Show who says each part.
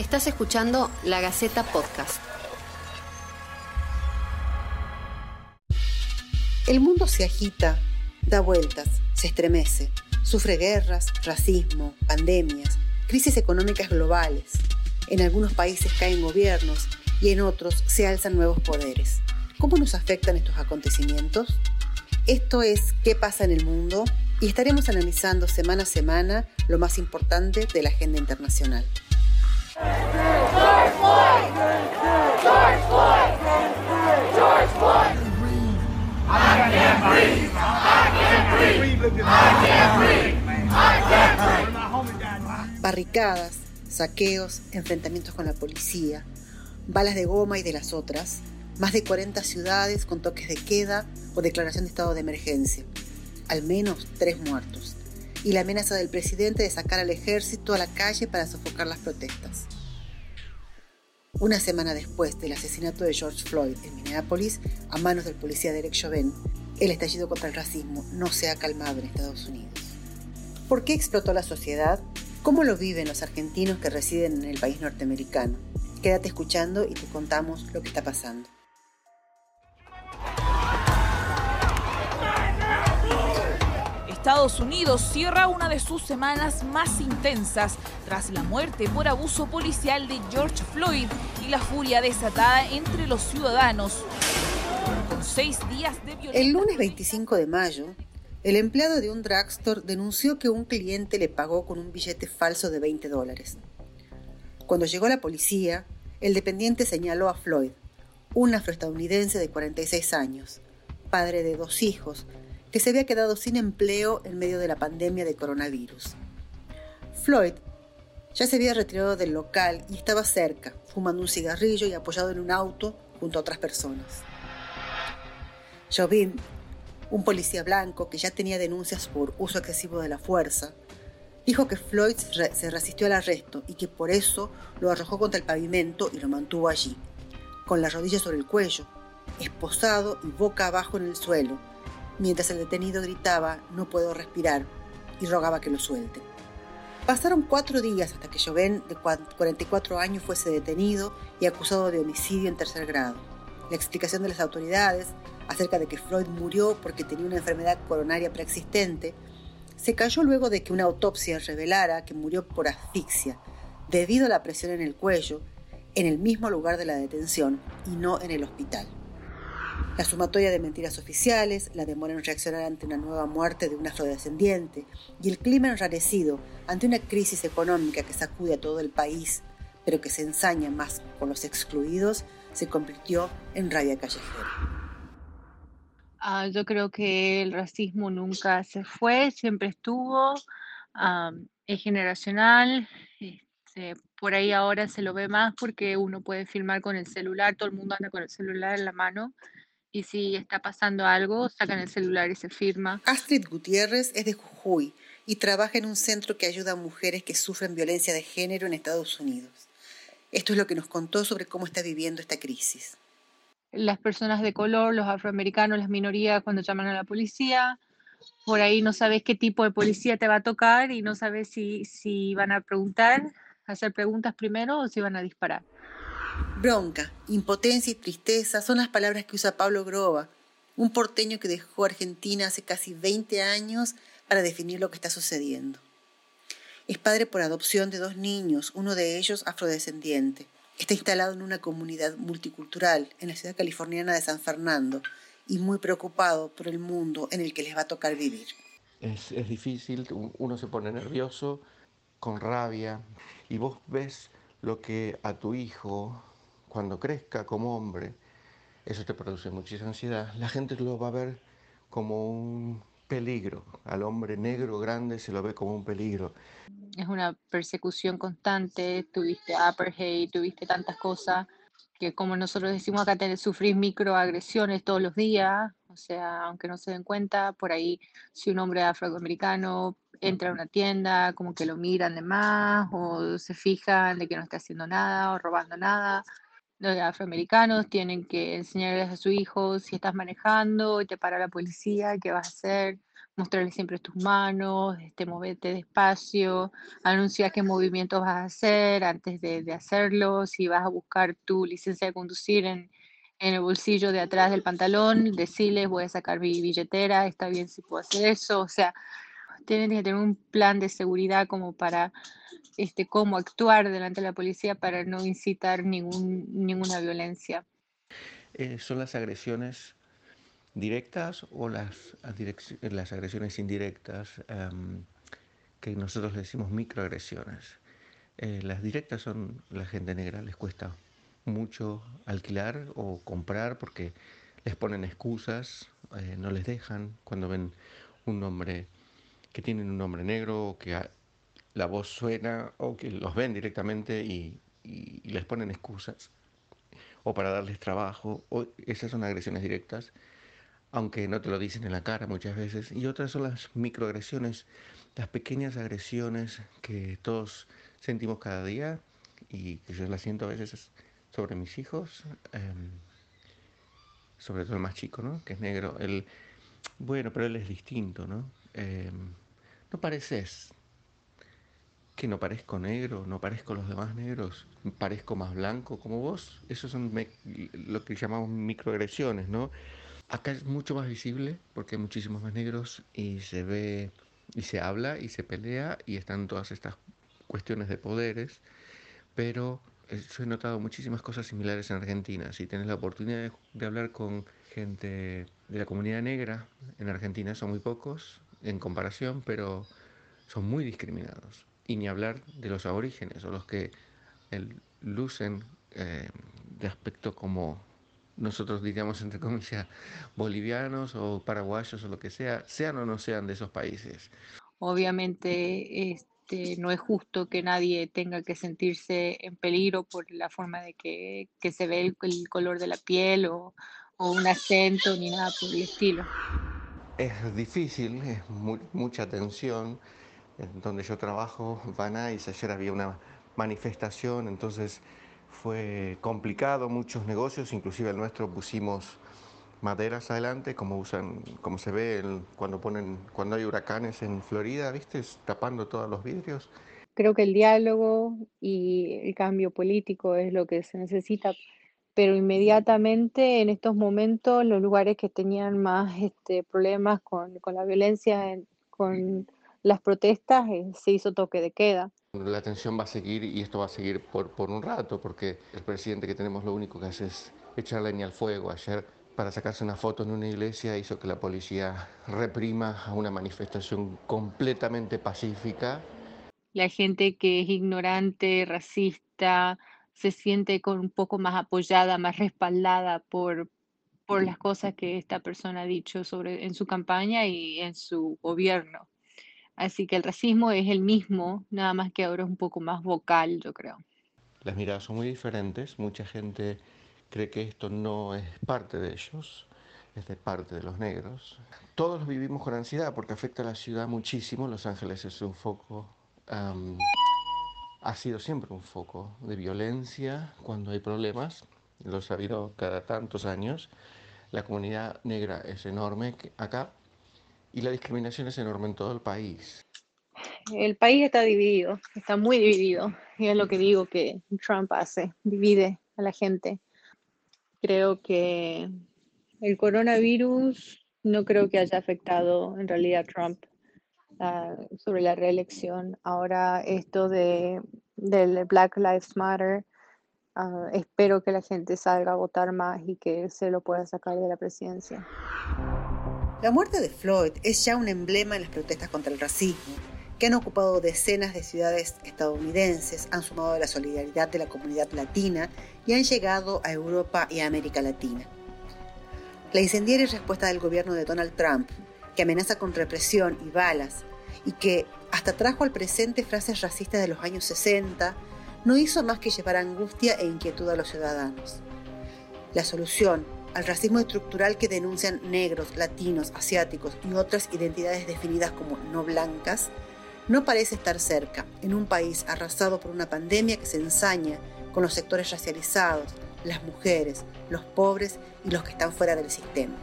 Speaker 1: Estás escuchando La Gaceta Podcast.
Speaker 2: El mundo se agita, da vueltas, se estremece, sufre guerras, racismo, pandemias, crisis económicas globales. En algunos países caen gobiernos y en otros se alzan nuevos poderes. ¿Cómo nos afectan estos acontecimientos? Esto es ¿Qué pasa en el mundo? y estaremos analizando semana a semana lo más importante de la agenda internacional. Barricadas, saqueos, enfrentamientos con la policía, balas de goma y de las otras, más de 40 ciudades con toques de queda o declaración de estado de emergencia, al menos tres muertos, y la amenaza del presidente de sacar al ejército a la calle para sofocar las protestas. Una semana después del asesinato de George Floyd en Minneapolis a manos del policía Derek Chauvin, el estallido contra el racismo no se ha calmado en Estados Unidos. ¿Por qué explotó la sociedad? ¿Cómo lo viven los argentinos que residen en el país norteamericano? Quédate escuchando y te contamos lo que está pasando.
Speaker 3: Estados Unidos cierra una de sus semanas más intensas tras la muerte por abuso policial de George Floyd y la furia desatada entre los ciudadanos. Con seis días de violencia.
Speaker 2: El lunes 25 de mayo, el empleado de un drugstore denunció que un cliente le pagó con un billete falso de 20 dólares. Cuando llegó la policía, el dependiente señaló a Floyd, un afroestadounidense de 46 años, padre de dos hijos, que se había quedado sin empleo en medio de la pandemia de coronavirus. Floyd ya se había retirado del local y estaba cerca, fumando un cigarrillo y apoyado en un auto junto a otras personas. Jovin, un policía blanco que ya tenía denuncias por uso excesivo de la fuerza, dijo que Floyd se resistió al arresto y que por eso lo arrojó contra el pavimento y lo mantuvo allí, con las rodillas sobre el cuello, esposado y boca abajo en el suelo, mientras el detenido gritaba no puedo respirar y rogaba que lo suelte. Pasaron cuatro días hasta que Joven, de 44 años, fuese detenido y acusado de homicidio en tercer grado. La explicación de las autoridades acerca de que Floyd murió porque tenía una enfermedad coronaria preexistente se cayó luego de que una autopsia revelara que murió por asfixia, debido a la presión en el cuello, en el mismo lugar de la detención y no en el hospital. La sumatoria de mentiras oficiales, la demora en reaccionar ante una nueva muerte de un afrodescendiente y el clima enrarecido ante una crisis económica que sacude a todo el país, pero que se ensaña más con los excluidos, se convirtió en rabia callejera.
Speaker 4: Ah, yo creo que el racismo nunca se fue, siempre estuvo, es generacional, este, por ahí ahora se lo ve más porque uno puede filmar con el celular, todo el mundo anda con el celular en la mano y si está pasando algo, sacan el celular y se firma.
Speaker 2: Astrid Gutiérrez es de Jujuy y trabaja en un centro que ayuda a mujeres que sufren violencia de género en Estados Unidos. Esto es lo que nos contó sobre cómo está viviendo esta crisis.
Speaker 4: Las personas de color, los afroamericanos, las minorías, cuando llaman a la policía, por ahí no sabes qué tipo de policía te va a tocar y no sabes si, si van a preguntar, hacer preguntas primero o si van a disparar.
Speaker 2: Bronca, impotencia y tristeza son las palabras que usa Pablo Groba, un porteño que dejó Argentina hace casi 20 años para definir lo que está sucediendo. Es padre por adopción de dos niños, uno de ellos afrodescendiente. Está instalado en una comunidad multicultural en la ciudad californiana de San Fernando y muy preocupado por el mundo en el que les va a tocar vivir.
Speaker 5: Es, es difícil, uno se pone nervioso, con rabia, y vos ves lo que a tu hijo, cuando crezca como hombre, eso te produce muchísima ansiedad, la gente lo va a ver como un peligro. Al hombre negro grande se lo ve como un peligro.
Speaker 4: Es una persecución constante, tuviste apartheid, tuviste tantas cosas que como nosotros decimos acá, tenés, sufrir microagresiones todos los días, o sea, aunque no se den cuenta, por ahí si un hombre afroamericano entra a una tienda, como que lo miran de más o se fijan de que no está haciendo nada o robando nada. Los afroamericanos tienen que enseñarles a su hijo si estás manejando y te para la policía, qué vas a hacer. mostrarle siempre tus manos, este, moverte despacio, anuncia qué movimientos vas a hacer antes de, de hacerlo, si vas a buscar tu licencia de conducir en, en el bolsillo de atrás del pantalón, decirles voy a sacar mi billetera, está bien si puedo hacer eso, o sea, tienen que tener un plan de seguridad como para este, cómo actuar delante de la policía para no incitar ningún, ninguna violencia.
Speaker 5: Eh, ¿Son las agresiones directas o las, las agresiones indirectas em, que nosotros decimos microagresiones? Eh, las directas son la gente negra, les cuesta mucho alquilar o comprar porque les ponen excusas, eh, no les dejan cuando ven un nombre que tienen un nombre negro que la voz suena o que los ven directamente y, les ponen excusas o para darles trabajo. O, esas son agresiones directas, aunque no te lo dicen en la cara muchas veces. Y otras son las microagresiones, las pequeñas agresiones que todos sentimos cada día y que yo las siento a veces sobre mis hijos, em, sobre todo el más chico, ¿no? Que es negro. Él, bueno, pero él es distinto, ¿no? Em, no pareces que no parezco negro, no parezco los demás negros, parezco más blanco como vos. Esos son lo que llamamos microagresiones, ¿no? Acá es mucho más visible porque hay muchísimos más negros y se ve y se habla y se pelea y están todas estas cuestiones de poderes, pero eh, yo he notado muchísimas cosas similares en Argentina. Si tienes la oportunidad de, hablar con gente de la comunidad negra en Argentina, son muy pocos en comparación, pero son muy discriminados. Y ni hablar de los aborígenes o los que lucen eh, de aspecto como nosotros diríamos entre comillas bolivianos o paraguayos o lo que sea, sean o no sean de esos países.
Speaker 4: Obviamente este, no es justo que nadie tenga que sentirse en peligro por la forma de que, se ve el, color de la piel o, un acento ni nada por el estilo.
Speaker 5: Es difícil, es mucha tensión. En donde yo trabajo, Nuys, ayer había una manifestación, entonces fue complicado, muchos negocios, inclusive el nuestro pusimos maderas adelante, como usan, como se ve cuando ponen, cuando hay huracanes en Florida, ¿viste? Tapando todos los vidrios.
Speaker 4: Creo que el diálogo y el cambio político es lo que se necesita, pero inmediatamente en estos momentos los lugares que tenían más este, problemas con, con la violencia, con las protestas, eh, se hizo toque de queda.
Speaker 5: La tensión va a seguir y esto va a seguir por, por un rato, porque el presidente que tenemos lo único que hace es echar leña al fuego. Ayer para sacarse una foto en una iglesia hizo que la policía reprima a una manifestación completamente pacífica.
Speaker 4: La gente que es ignorante, racista, se siente con un poco más apoyada, más respaldada por, por las cosas que esta persona ha dicho sobre, en su campaña y en su gobierno. Así que el racismo es el mismo, nada más que ahora es un poco más vocal, yo creo.
Speaker 5: Las miradas son muy diferentes, mucha gente cree que esto no es parte de ellos, es de parte de los negros. Todos vivimos con ansiedad porque afecta a la ciudad muchísimo. Los Ángeles es un foco, ha sido siempre un foco de violencia cuando hay problemas, lo ha habido cada tantos años. La comunidad negra es enorme acá y la discriminación es enorme en todo el país.
Speaker 4: El país está dividido, está muy dividido, y es lo que digo que Trump hace, divide a la gente. Creo que el coronavirus no creo que haya afectado en realidad a Trump ah, sobre la reelección. Ahora esto de, del Black Lives Matter, ah, espero que la gente salga a votar más y que se lo pueda sacar de la presidencia.
Speaker 2: La muerte de Floyd es ya un emblema en las protestas contra el racismo que han ocupado decenas de ciudades estadounidenses, han sumado a la solidaridad de la comunidad latina y han llegado a Europa y a América Latina. La incendiaria respuesta del gobierno de Donald Trump, que amenaza con represión y balas, y que hasta trajo al presente frases racistas de los años 60, no hizo más que llevar angustia e inquietud a los ciudadanos. La solución al racismo estructural que denuncian negros, latinos, asiáticos y otras identidades definidas como no blancas no parece estar cerca, en un país arrasado por una pandemia que se ensaña con los sectores racializados, las mujeres, los pobres y los que están fuera del sistema.